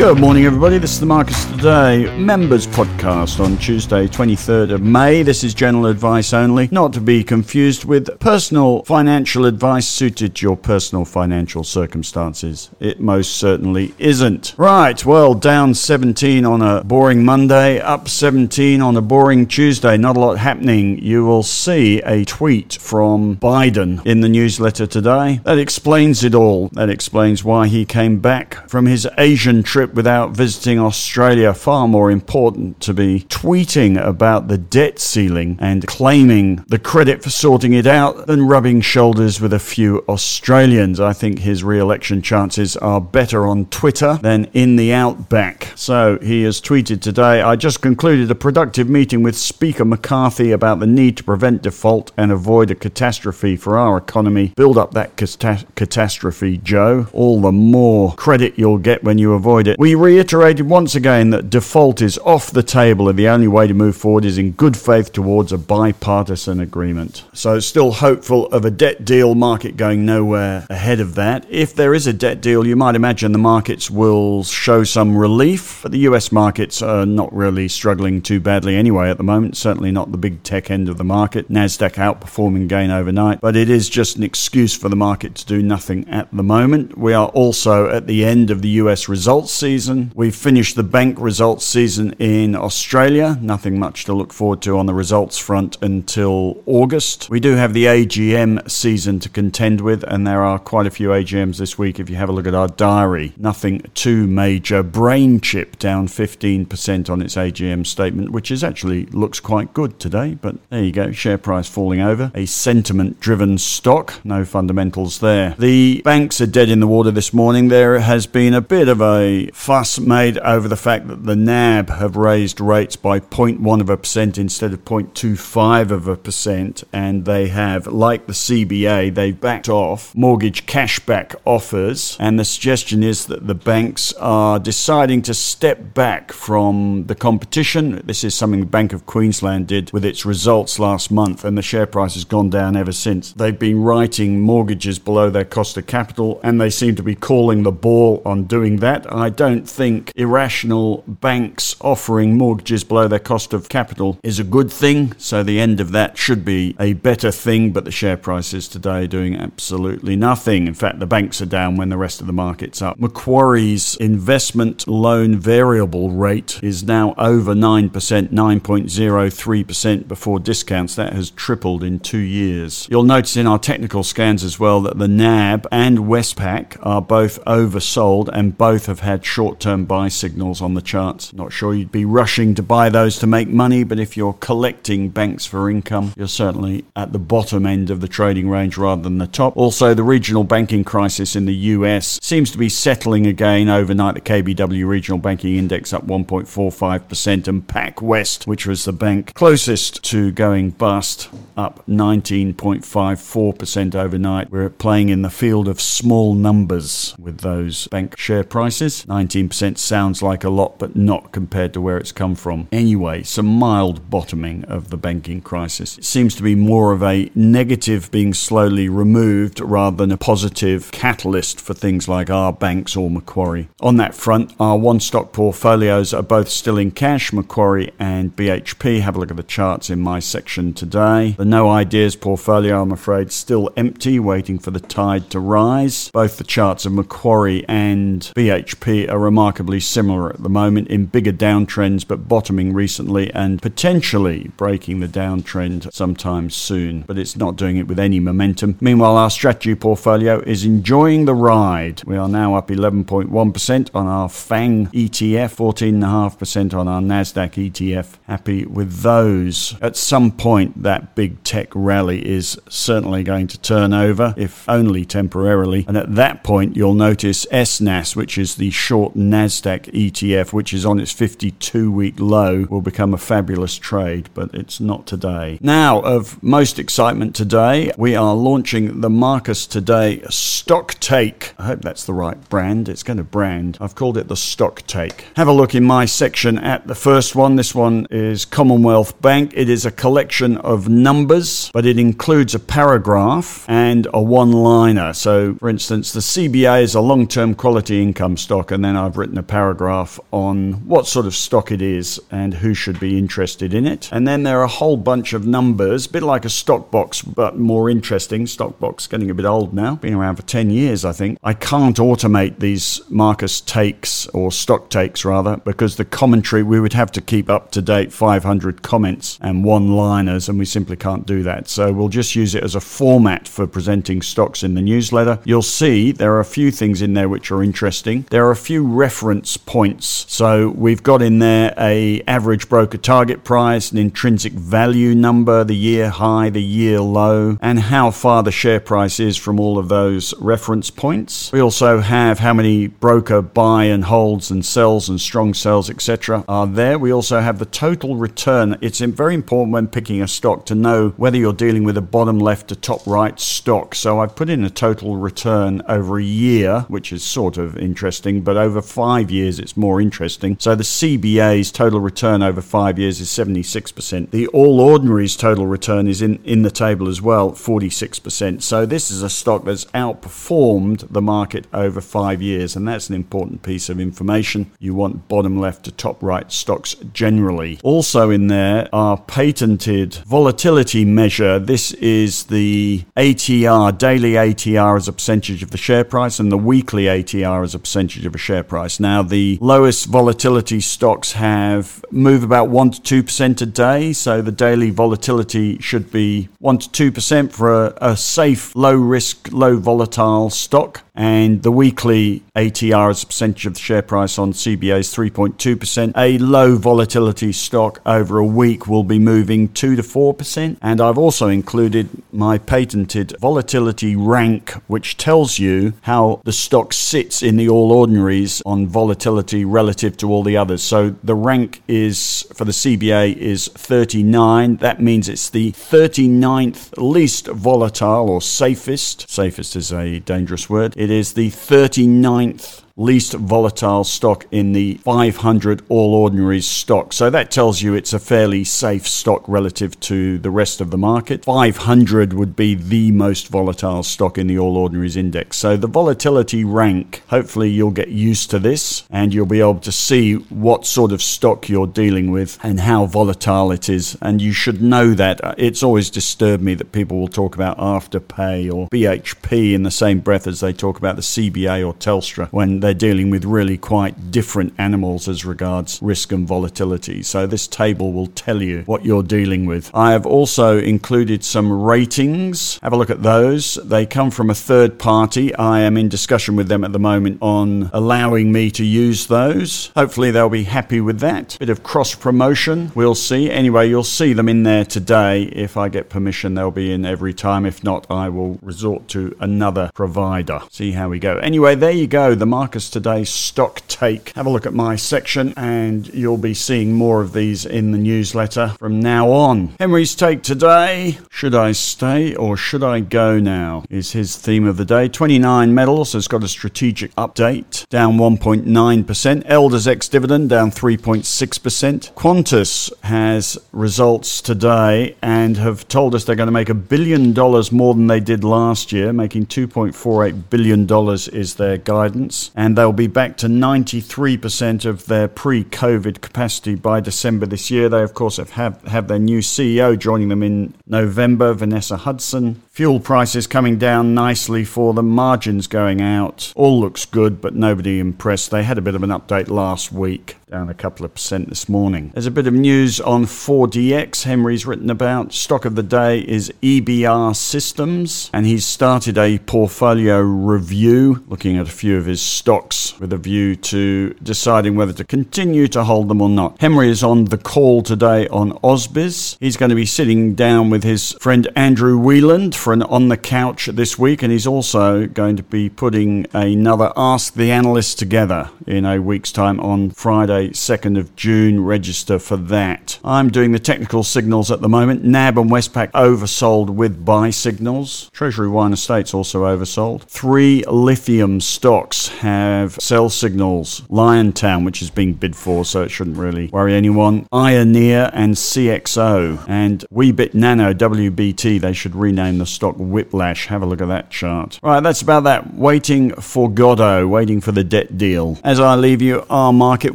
Good morning, everybody. This is the Marcus Today Members Podcast on Tuesday, 23rd of May. This is general advice only, not to be confused with personal financial advice suited to your personal financial circumstances. It most certainly isn't. Right, well, down 17 on a boring Monday, up 17 on a boring Tuesday. Not a lot happening. You will see a tweet from Biden in the newsletter today that explains it all. That explains why he came back from his Asian trip trip without visiting Australia, far more important to be tweeting about the debt ceiling and claiming the credit for sorting it out than rubbing shoulders with a few Australians. I think his re election chances are better on Twitter than in the outback. So he has tweeted today I just concluded a productive meeting with Speaker McCarthy about the need to prevent default and avoid a catastrophe for our economy. Build up that catastrophe, Joe. All the more credit you'll get when you avoid it. We reiterated once again that default is off the table and the only way to move forward is in good faith towards a bipartisan agreement. So, still hopeful of a debt deal, market going nowhere ahead of that. If there is a debt deal, you might imagine the markets will show some relief, but the US markets are not really struggling too badly anyway at the moment, certainly not the big tech end of the market. NASDAQ outperforming gain overnight, but it is just an excuse for the market to do nothing at the moment. We are also at the end of the US results season. We've finished the bank results season in Australia. Nothing much to look forward to on the results front until August. We do have the AGM season to contend with, and there are quite a few AGMs this week if you have a look at our diary. Nothing too major. BrainChip down 15% on its AGM statement, which is actually looks quite good today, but there you go. Share price falling over. A sentiment driven stock. No fundamentals there. The banks are dead in the water this morning. There has been a bit of a fuss made over the fact that the NAB have raised rates by 0.1 of a percent instead of 0.25 of a percent, and they have, like the CBA, they've backed off mortgage cashback offers, and the suggestion is that the banks are deciding to step back from the competition. This is something the Bank of Queensland did with its results last month, and the share price has gone down ever since. They've been writing mortgages below their cost of capital, and they seem to be calling the ball on doing that. I don't think irrational banks offering mortgages below their cost of capital is a good thing. So the end of that should be a better thing, but the share price is today doing absolutely nothing. In fact, the banks are down when the rest of the market's up. Macquarie's investment loan variable rate is now over 9%, 9.03% before discounts. That has tripled in two years. You'll notice in our technical scans as well that the NAB and Westpac are both oversold and both have had short term buy signals on the charts. Not sure you'd be rushing to buy those to make money, but if you're collecting banks for income, you're certainly at the bottom end of the trading range rather than the top. Also, the regional banking crisis in the US seems to be settling again overnight. The KBW Regional Banking Index up 1.45%, and PacWest, which was the bank closest to going bust, up 19.54% overnight. We're playing in the field of small numbers with those bank share prices. 19% sounds like a lot, but not compared to where it's come from. Anyway, some mild bottoming of the banking crisis. It seems to be more of a negative being slowly removed rather than a positive catalyst for things like our banks or Macquarie. On that front, our one stock portfolios are both still in cash, Macquarie and BHP. Have a look at the charts in my section today. The no ideas portfolio, I'm afraid, still empty, waiting for the tide to rise. Both the charts of Macquarie and BHP are remarkably similar at the moment in bigger downtrends, but bottoming recently and potentially breaking the downtrend sometime soon. But it's not doing it with any momentum. Meanwhile, our strategy portfolio is enjoying the ride. We are now up 11.1% on our FANG ETF, 14.5% on our NASDAQ ETF. Happy with those. At some point, that big tech rally is certainly going to turn over, if only temporarily. And at that point, you'll notice SNAS, which is the short NASDAQ ETF, which is on its 52 week low, will become a fabulous trade, but it's not today. Now, of most excitement today, we are launching the Marcus Today Stock Take. I hope that's the right brand. It's going to brand. I've called it the Stock Take. Have a look in my section at the first one. This one is Commonwealth Bank. It is a collection of numbers, but it includes a paragraph and a one liner. So, for instance, the CBA is a long term quality income stock, and then I've written a paragraph on what sort of stock it is and who should be interested in it. And then there are a whole bunch of numbers, a bit like a stock box, but more interesting. Stock box getting a bit old now, been around for 10 years, I think. I can't automate these Marcus takes or stock takes rather because the commentary we would have to keep up to date 500 comments and one liners, and we simply can't do that. So we'll just use it as a format for presenting stocks in the newsletter. You'll see there are a few things in there which are interesting. There are a few reference points. So we've got in there a average broker target price, an intrinsic value number, the year high, the year low, and how far the share price is from all of those reference points. We also have how many broker buy and holds and sells and strong sells, etc. are there. We also have the total return. It's very important when picking a stock to know whether you're dealing with a bottom left to top right stock. So I've put in a total return over a year, which is sort of interesting, but over five years it's more interesting. So the CBA's total return over five years is 76%. The All Ordinaries total return is in, in the table as well, 46%. So this is a stock that's outperformed the market over five years, and that's an important piece of information. You want bottom left to top right stocks generally. Also in there are patented volatility measure. This is the ATR, daily ATR as a percentage of the share price, and the weekly ATR as a percentage of a share price. Now, the lowest volatility stocks have move about 1 to 2% a day, so the daily volatility should be 1 to 2% for a, a safe, low risk, low volatile stock and the weekly ATR as a percentage of the share price on CBA is 3.2%. A low volatility stock over a week will be moving 2 to 4%. And I've also included my patented volatility rank, which tells you how the stock sits in the all ordinaries on volatility relative to all the others. So the rank is for the CBA is 39. That means it's the 39th least volatile or safest. Safest is a dangerous word. It is the 39th least volatile stock in the 500 All Ordinaries stock. So that tells you it's a fairly safe stock relative to the rest of the market. 500 would be the most volatile stock in the All Ordinaries index. So the volatility rank, hopefully you'll get used to this and you'll be able to see what sort of stock you're dealing with and how volatile it is. And you should know that. Uh, it's always disturbed me that people will talk about Afterpay or BHP in the same breath as they talk about the CBA or Telstra when they're dealing with really quite different animals as regards risk and volatility. So this table will tell you what you're dealing with. I have also included some ratings. Have a look at those. They come from a third party. I am in discussion with them at the moment on allowing me to use those. Hopefully they'll be happy with that. Bit of cross promotion. We'll see. Anyway, you'll see them in there today. If I get permission, they'll be in every time. If not, I will resort to another provider. See how we go. Anyway, there you go. The Marcus Today stock take. Have a look at my section and you'll be seeing more of these in the newsletter from now on. Henry's take today. Should I stay or should I go now? Is his theme of the day. 29 metals has got a strategic update, down 1.9%. Elders ex dividend down 3.6%. Qantas has results today and have told us they're going to make a billion dollars more than they did last year, making 2.48 billion dollars is their guidance, and they'll be back to 93% of their pre-COVID capacity by December this year. They of course have have, have their new CEO joining them in November, Vanessa Hudson. Fuel prices coming down nicely for the margins going out. All looks good, but nobody impressed. They had a bit of an update last week, down a couple of percent this morning. There's a bit of news on 4DX. Henry's written about. Stock of the day is EBR Systems, and he's started a portfolio review, looking at a few of his stocks with a view to deciding whether to continue to hold them or not. Henry is on the call today on Ausbiz. He's going to be sitting down with his friend Andrew Whelan an on the couch this week, and he's also going to be putting another Ask the Analyst together in a week's time on Friday 2nd of June. Register for that. I'm doing the technical signals at the moment. NAB and Westpac oversold with buy signals. Treasury Wine Estates also oversold. Three lithium stocks have sell signals. Liontown, which is being bid for, so it shouldn't really worry anyone. Ioneer and CXO. And Weebit Nano, WBT, they should rename the stock Whiplash. Have a look at that chart. Right, that's about that. Waiting for Godot, waiting for the debt deal. As I leave you, our market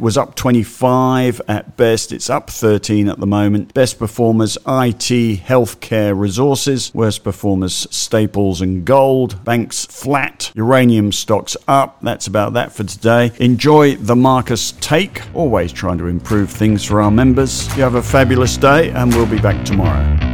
was up 25 at best. It's up 13 at the moment. Best performers IT, healthcare, resources. Worst performers staples and gold. Banks flat. Uranium stocks up. That's about that for today. Enjoy the Marcus Take. Always trying to improve things for our members. You have a fabulous day, and we'll be back tomorrow.